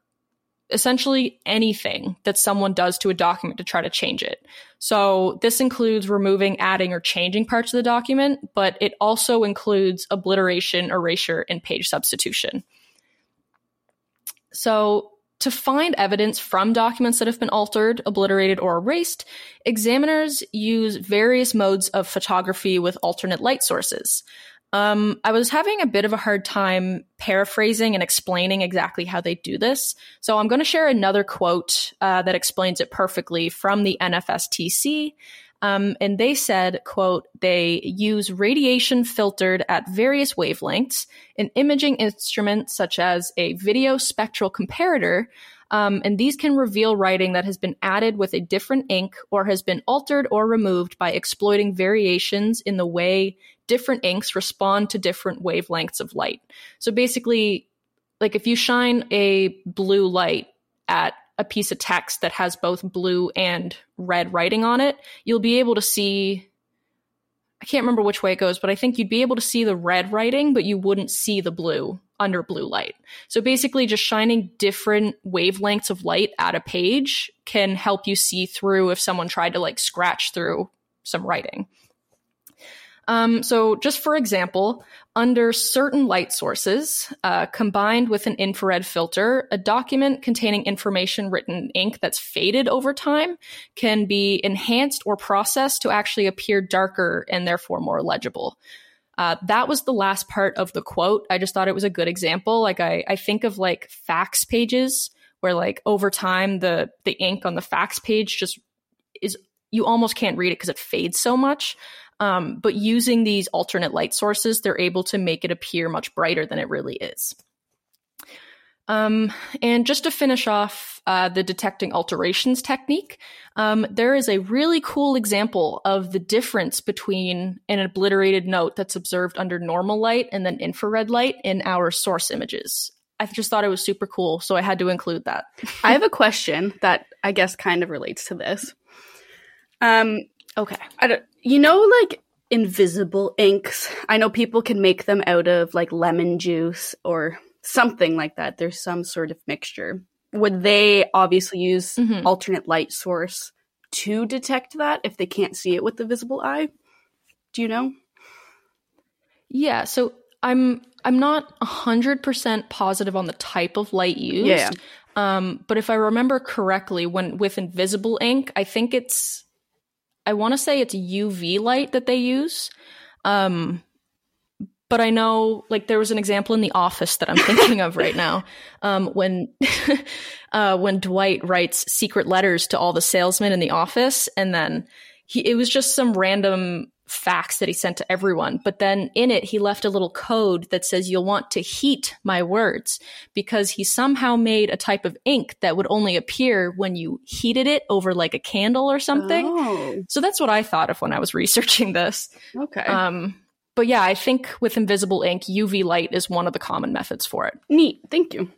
essentially anything that someone does to a document to try to change it. So this includes removing, adding, or changing parts of the document, but it also includes obliteration, erasure, and page substitution. So to find evidence from documents that have been altered, obliterated, or erased, examiners use various modes of photography with alternate light sources. Um, I was having a bit of a hard time paraphrasing and explaining exactly how they do this. So I'm going to share another quote uh, that explains it perfectly from the NFSTC. Um, and they said, quote, they use radiation filtered at various wavelengths, an imaging instrument such as a video spectral comparator, um, and these can reveal writing that has been added with a different ink or has been altered or removed by exploiting variations in the way different inks respond to different wavelengths of light. So basically, like if you shine a blue light at a piece of text that has both blue and red writing on it, you'll be able to see. I can't remember which way it goes, but I think you'd be able to see the red writing, but you wouldn't see the blue under blue light. So basically, just shining different wavelengths of light at a page can help you see through if someone tried to like scratch through some writing. Um, so, just for example, under certain light sources, uh, combined with an infrared filter, a document containing information written in ink that's faded over time can be enhanced or processed to actually appear darker and therefore more legible. Uh, that was the last part of the quote. I just thought it was a good example. Like I, I think of like fax pages where like over time the the ink on the fax page just is you almost can't read it because it fades so much. Um, but using these alternate light sources, they're able to make it appear much brighter than it really is. Um, and just to finish off uh, the detecting alterations technique, um, there is a really cool example of the difference between an obliterated note that's observed under normal light and then infrared light in our source images. I just thought it was super cool, so I had to include that. I have a question that I guess kind of relates to this. Um, okay. I don't, you know, like invisible inks. I know people can make them out of like lemon juice or something like that. There's some sort of mixture. Would they obviously use Mhm. alternate light source to detect that if they can't see it with the visible eye? Do you know? Yeah, so I'm I'm not hundred percent positive on the type of light used. Yeah. Um, but if I remember correctly, when with invisible ink, I think it's I want to say it's UV light that they use. Um, but I know like there was an example in The Office that I'm thinking of right now um, when uh, when Dwight writes secret letters to all the salesmen in the office, and then he it was just some random facts that he sent to everyone. But then in it, he left a little code that says you'll want to heat my words because he somehow made a type of ink that would only appear when you heated it over like a candle or something. Oh, So that's what I thought of when I was researching this. okay. Um, but yeah, I think with invisible ink, UV light is one of the common methods for it. Neat. Thank you.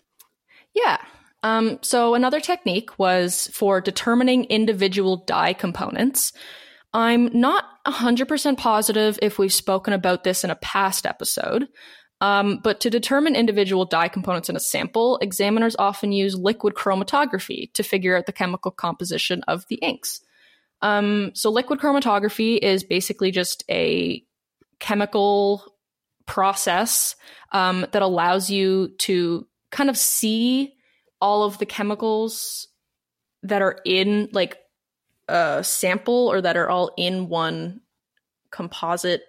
Yeah. Um, so another technique was for determining individual dye components. I'm not 100% positive if we've spoken about this in a past episode, um, but to determine individual dye components in a sample, examiners often use liquid chromatography to figure out the chemical composition of the inks. Um, so, liquid chromatography is basically just a chemical process um, that allows you to kind of see all of the chemicals that are in like a sample or that are all in one composite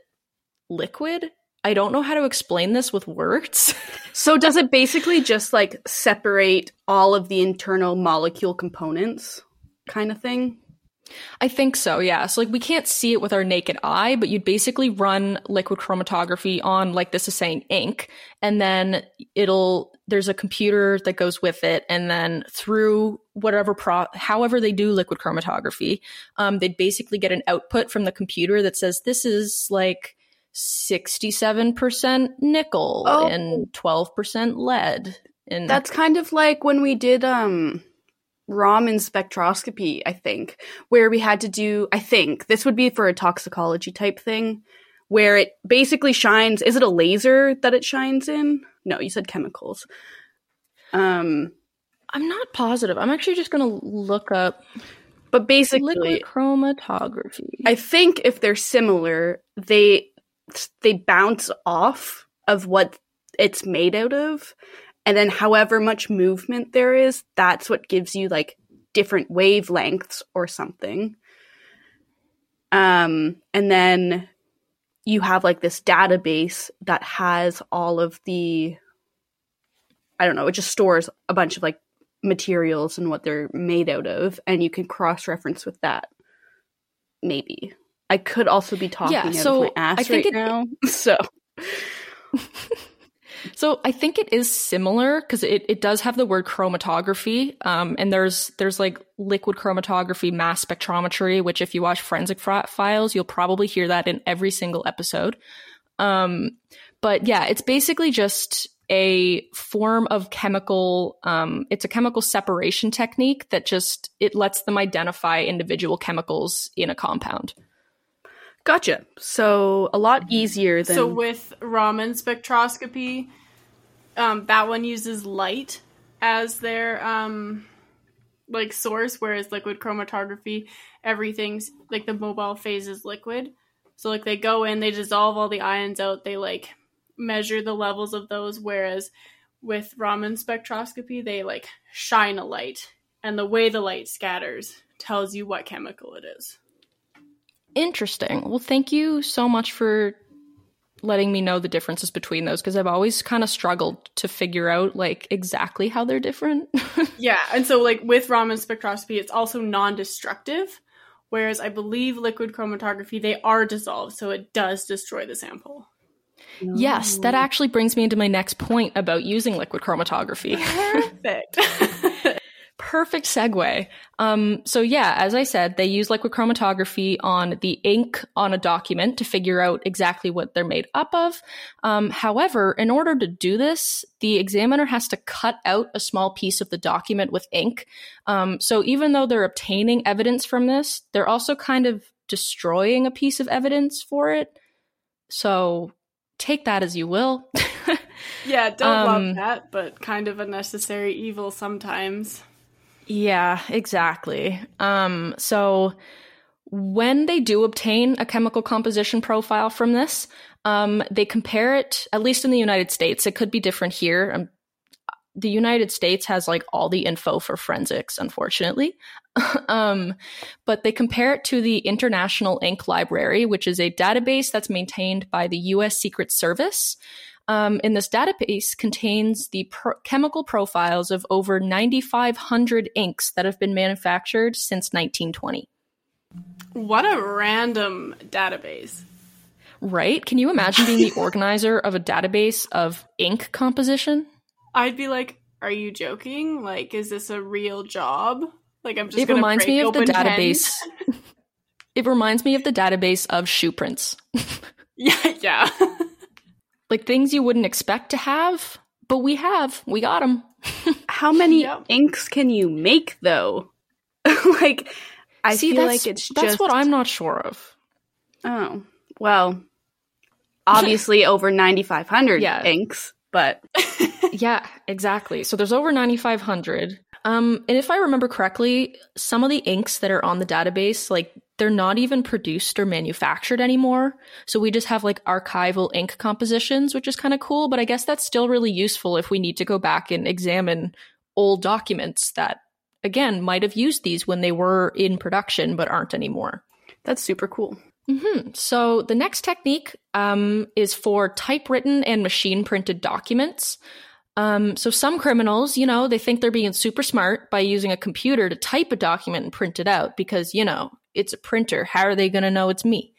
liquid. I don't know how to explain this with words. So does it basically just like separate all of the internal molecule components kind of thing? I think so, yeah. So like we can't see it with our naked eye, but you'd basically run liquid chromatography on like this is saying ink, and then it'll there's a computer that goes with it, and then through whatever pro however they do liquid chromatography, um, they'd basically get an output from the computer that says this is like 67% nickel Oh. and 12% lead. And That's kind of like when we did um Raman spectroscopy, I think, where we had to do I think this would be for a toxicology type thing where it basically shines is it a laser that it shines in? No, you said chemicals. Um I'm not positive. I'm actually just going to look up but basically liquid chromatography. I think if they're similar, they they bounce off of what it's made out of, and then however much movement there is, that's what gives you like different wavelengths or something. Um, and then you have like this database that has all of the I don't know, it just stores a bunch of like materials and what they're made out of, and you can cross reference with that. Maybe. I could also be talking Yeah, out so of my ass I think right it- now. So So I think it is similar because it, it does have the word chromatography, um, and there's there's like liquid chromatography, mass spectrometry, which if you watch forensic Fi- files, you'll probably hear that in every single episode. Um, but yeah, it's basically just a form of chemical. Um, it's a chemical separation technique that just it lets them identify individual chemicals in a compound. Gotcha. So a lot easier than So with Raman spectroscopy, um, that one uses light as their um, like source, whereas liquid chromatography, everything's like the mobile phase is liquid. So like they go in, they dissolve all the ions out, they like measure the levels of those whereas with Raman spectroscopy, they like shine a light and the way the light scatters tells you what chemical it is. Interesting. Well, thank you so much for letting me know the differences between those because I've always kind of struggled to figure out like exactly how they're different. yeah, and so like with Raman spectroscopy, it's also non-destructive, whereas I believe liquid chromatography they are dissolved, so it does destroy the sample. Yes, that oh. actually brings me into my next point about using liquid chromatography. Perfect. Perfect segue. Um, so, yeah, as I said, they use liquid chromatography on the ink on a document to figure out exactly what they're made up of. Um, however, in order to do this, the examiner has to cut out a small piece of the document with ink. Um, so, even though they're obtaining evidence from this, they're also kind of destroying a piece of evidence for it. So, take that as you will. yeah, don't um, love that, but kind of a necessary evil sometimes. Yeah, exactly. Um, so when they do obtain a chemical composition profile from this, um, they compare it, at least in the United States. It could be different here. Um, the United States has like all the info for forensics, unfortunately. um, but they compare it to the International Ink Library, which is a database that's maintained by the U.S. Secret Service. Um, and this database contains the pro- chemical profiles of over 9,500 inks that have been manufactured since 1920. What a random database. Right? Can you imagine being the organizer of a database of ink composition? I'd be like, are you joking? Like, is this a real job? Like, I'm just. It reminds me of the database. it reminds me of the database of shoe prints. yeah, yeah. Like things you wouldn't expect to have, but we have. We got them. How many yep. inks can you make though? like, I See, feel like it's that's just... what I'm not sure of. Oh well, obviously over 9,500 yeah. inks, but yeah, exactly. So there's over 9,500. Um, and if I remember correctly, some of the inks that are on the database, like they're not even produced or manufactured anymore. So we just have like archival ink compositions, which is kind of cool. But I guess that's still really useful if we need to go back and examine old documents that, again, might have used these when they were in production but aren't anymore. That's super cool. Mm-hmm. So the next technique um, is for typewritten and machine printed documents. Um, so some criminals, you know, they think they're being super smart by using a computer to type a document and print it out because, you know, it's a printer. How are they going to know it's me?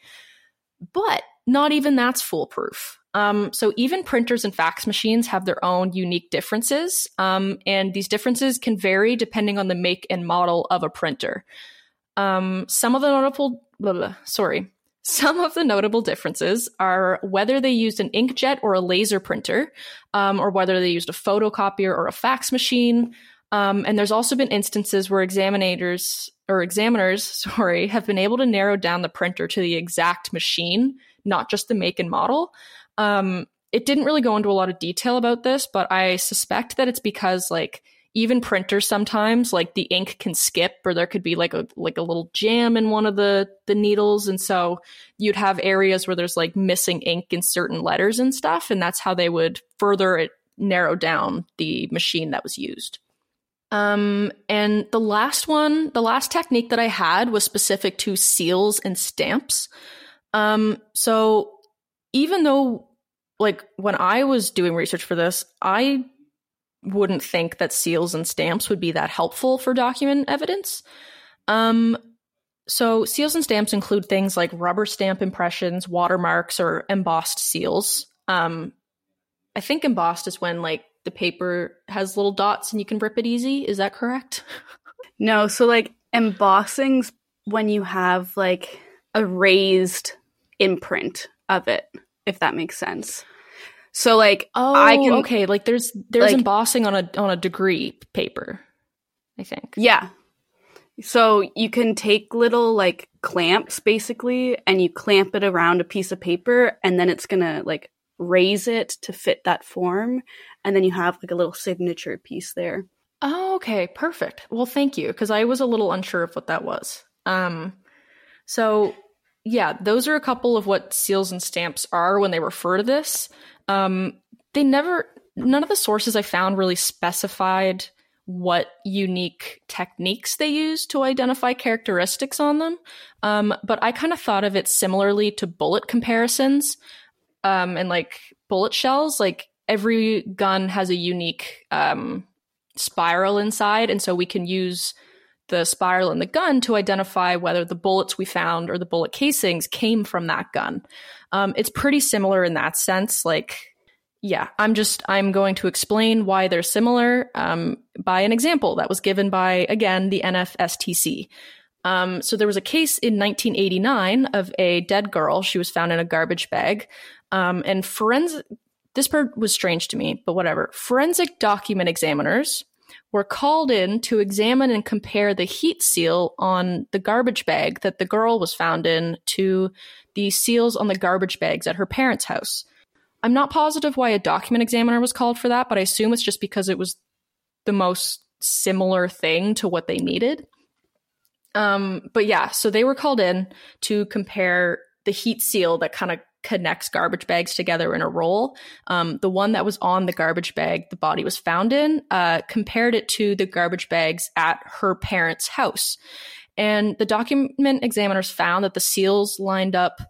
But not even that's foolproof. Um, so even printers and fax machines have their own unique differences, um, and these differences can vary depending on the make and model of a printer. Um, some of the notable, blah, blah, sorry, some of the notable differences are whether they used an inkjet or a laser printer, um, or whether they used a photocopier or a fax machine. Um, and there's also been instances where examinators or examiners, sorry, have been able to narrow down the printer to the exact machine, not just the make and model. Um, it didn't really go into a lot of detail about this, but I suspect that it's because like even printers sometimes like the ink can skip or there could be like a like a little jam in one of the the needles. And so you'd have areas where there's like missing ink in certain letters and stuff. And that's how they would further narrow down the machine that was used um and the last one the last technique that i had was specific to seals and stamps um so even though like when i was doing research for this i wouldn't think that seals and stamps would be that helpful for document evidence. Um, so, seals and stamps include things like rubber stamp impressions, watermarks, or embossed seals. Um, I think embossed is when like the paper has little dots and you can rip it easy. Is that correct? no, so like embossing's when you have like a raised imprint of it, if that makes sense. So like oh, I can okay, like there's there's like, embossing on a on a degree paper, I think. Yeah. So you can take little like clamps basically and you clamp it around a piece of paper and then it's going to like raise it to fit that form and then you have like a little signature piece there. Oh, okay, perfect. Well, thank you because I was a little unsure of what that was. Um so yeah, those are a couple of what seals and stamps are when they refer to this. Um, they never, none of the sources I found really specified what unique techniques they use to identify characteristics on them. Um, but I kind of thought of it similarly to bullet comparisons um, and like bullet shells. Like every gun has a unique um, spiral inside. And so we can use the spiral in the gun to identify whether the bullets we found or the bullet casings came from that gun. Um, it's pretty similar in that sense. Like, yeah, I'm just I'm going to explain why they're similar um, by an example that was given by again the NFSTC. Um, so there was a case in 1989 of a dead girl. She was found in a garbage bag, um, and forensic. This part was strange to me, but whatever. Forensic document examiners were called in to examine and compare the heat seal on the garbage bag that the girl was found in to the seals on the garbage bags at her parents' house. I'm not positive why a document examiner was called for that, but I assume it's just because it was the most similar thing to what they needed. Um, but yeah, so they were called in to compare the heat seal that kind of connects garbage bags together in a roll. Um, the one that was on the garbage bag the body was found in uh, compared it to the garbage bags at her parents' house. And the document examiners found that the seals lined up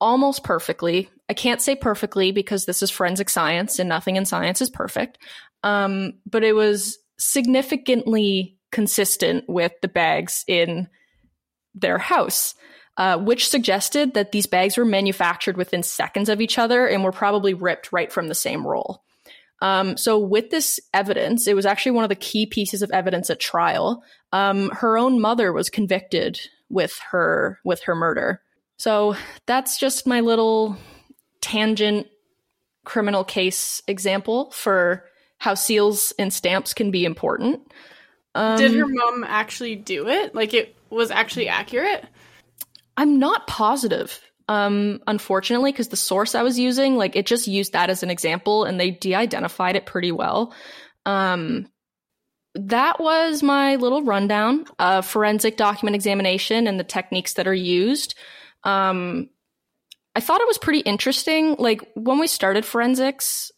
almost perfectly. I can't say perfectly because this is forensic science and nothing in science is perfect. Um, but it was significantly consistent with the bags in their house uh, which suggested that these bags were manufactured within seconds of each other and were probably ripped right from the same roll. Um, so, with this evidence, it was actually one of the key pieces of evidence at trial. Um, her own mother was convicted with her with her murder. So that's just my little tangent criminal case example for how seals and stamps can be important. Um, Did her mom actually do it? Like it was actually accurate? I'm not positive. Um, unfortunately, because the source I was using, like it just used that as an example and they de-identified it pretty well. Um, that was my little rundown of forensic document examination and the techniques that are used. Um, I thought it was pretty interesting. Like when we started forensics,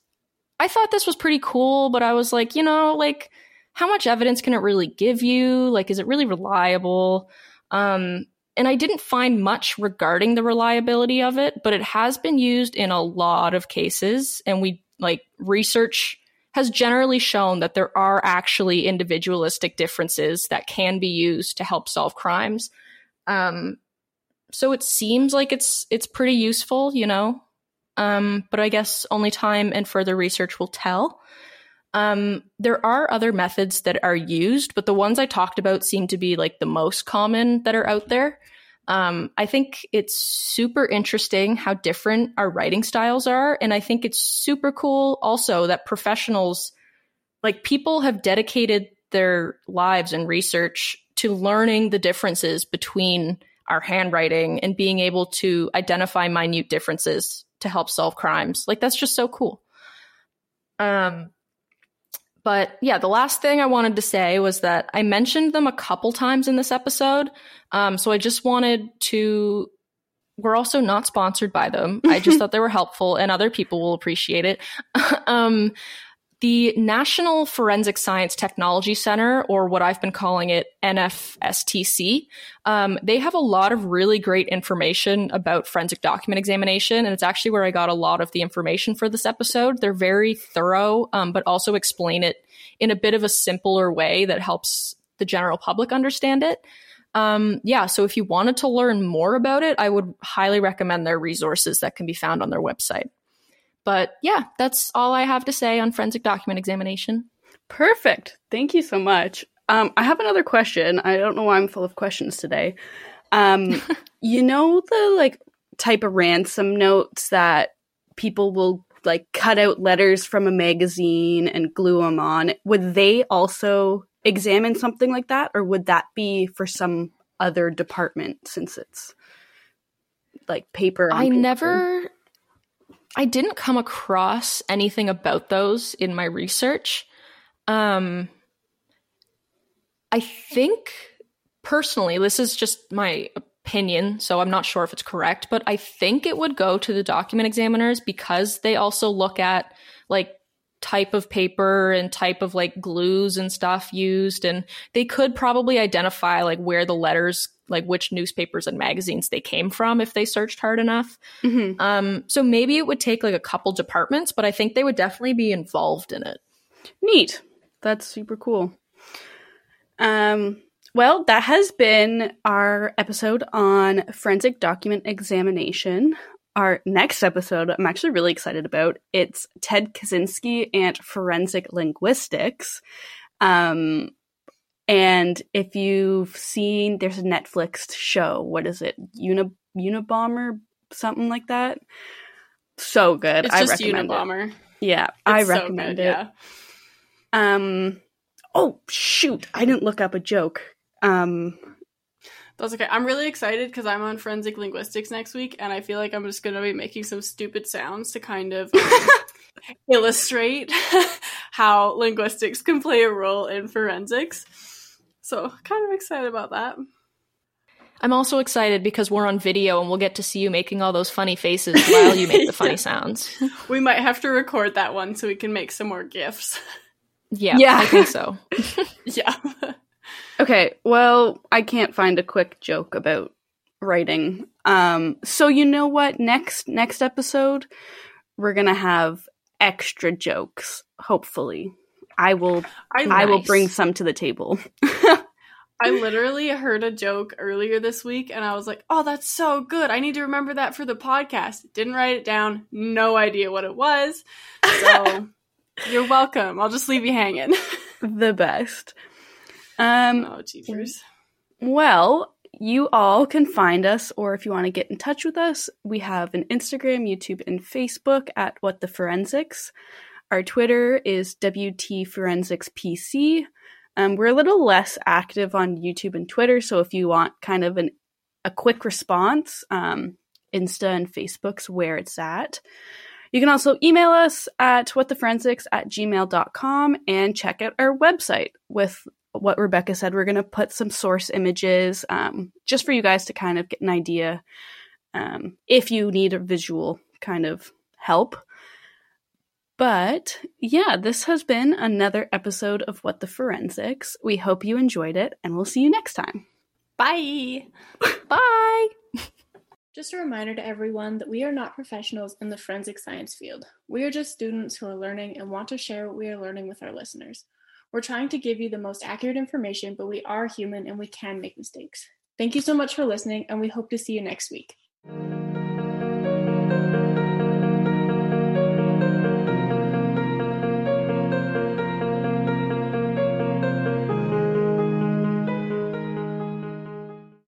I thought this was pretty cool, but I was like, you know, like how much evidence can it really give you? Like, is it really reliable? Um, and I didn't find much regarding the reliability of it, but it has been used in a lot of cases. And we like research has generally shown that there are actually individualistic differences that can be used to help solve crimes. Um, so it seems like it's it's pretty useful, you know. Um, but I guess only time and further research will tell. Um, there are other methods that are used, but the ones I talked about seem to be like the most common that are out there. Um, I think it's super interesting how different our writing styles are. And I think it's super cool also that professionals, like people, have dedicated their lives and research to learning the differences between our handwriting and being able to identify minute differences to help solve crimes. Like that's just so cool. Um, but yeah, the last thing I wanted to say was that I mentioned them a couple times in this episode. Um, so I just wanted to. We're also not sponsored by them. I just thought they were helpful and other people will appreciate it. um, the National Forensic Science Technology Center, or what I've been calling it NFSTC, um, they have a lot of really great information about forensic document examination. And it's actually where I got a lot of the information for this episode. They're very thorough, um, but also explain it in a bit of a simpler way that helps the general public understand it. Um, yeah, so if you wanted to learn more about it, I would highly recommend their resources that can be found on their website. But yeah, that's all I have to say on forensic document examination. Perfect. Thank you so much. Um, I have another question. I don't know why I'm full of questions today. Um, you know the like type of ransom notes that people will like cut out letters from a magazine and glue them on. Would they also examine something like that, or would that be for some other department since it's like paper? I paper? never I didn't come across anything about those in my research. Um, I think personally, this is just my opinion, so I'm not sure if it's correct, but I think it would go to the document examiners because they also look at like type of paper and type of like glues and stuff used and they could probably identify like where the letters like which newspapers and magazines they came from if they searched hard enough Mm-hmm. um so maybe it would take like a couple departments but i think they would definitely be involved in it Neat. That's super cool. Um, well, that has been our episode on forensic document examination. Our next episode, I'm actually really excited about. It's Ted Kaczynski and forensic linguistics. Um, and if you've seen, there's a Netflix show. What is it? Uni- Unabomber, something like that. So good. It's I just recommend it. Unabomber. Yeah, I It's so recommend good, it. Yeah. Um. Oh shoot! I didn't look up a joke. Um. That's okay. I'm really excited because I'm on forensic linguistics next week, and I feel like I'm just going to be making some stupid sounds to kind of um, illustrate how linguistics can play a role in forensics. So, kind of excited about that. i'm also excited because we're on video and we'll get to see you making all those funny faces while you make the funny Yeah. sounds We might have to record that one so we can make some more gifs. yeah Yeah. i think so yeah. Okay. Well, I can't find a quick joke about writing. Um. So you know what? Next next episode, we're gonna have extra jokes. Hopefully, I will. I, I will bring some to the table. I literally heard a joke earlier this week and I was like, oh, that's so good. I need to remember that for the podcast. Didn't write it down. No idea what it was. So you're welcome. I'll just leave you hanging. the best. Um. oh, jeepers. Well, you all can find us, or if you want to get in touch with us, we have an Instagram, YouTube, and Facebook at What the Forensics. Our Twitter is WT Forensics PC. Um, we're a little less active on YouTube and Twitter, so if you want kind of an a quick response, um, Insta and Facebook's where it's at. You can also email us at whattheforensics at gmail.com and check out our website with what Rebecca said. We're going to put some source images um, just for you guys to kind of get an idea um, if you need a visual kind of help. But yeah, this has been another episode of What the Forensics. We hope you enjoyed it, and we'll see you next time. Bye. bye Just a reminder to everyone that we are not professionals in the forensic science field. We are just students who are learning and want to share what we are learning with our listeners. We're trying to give you the most accurate information, but we are human and we can make mistakes. Thank you so much for listening, and we hope to see you next week.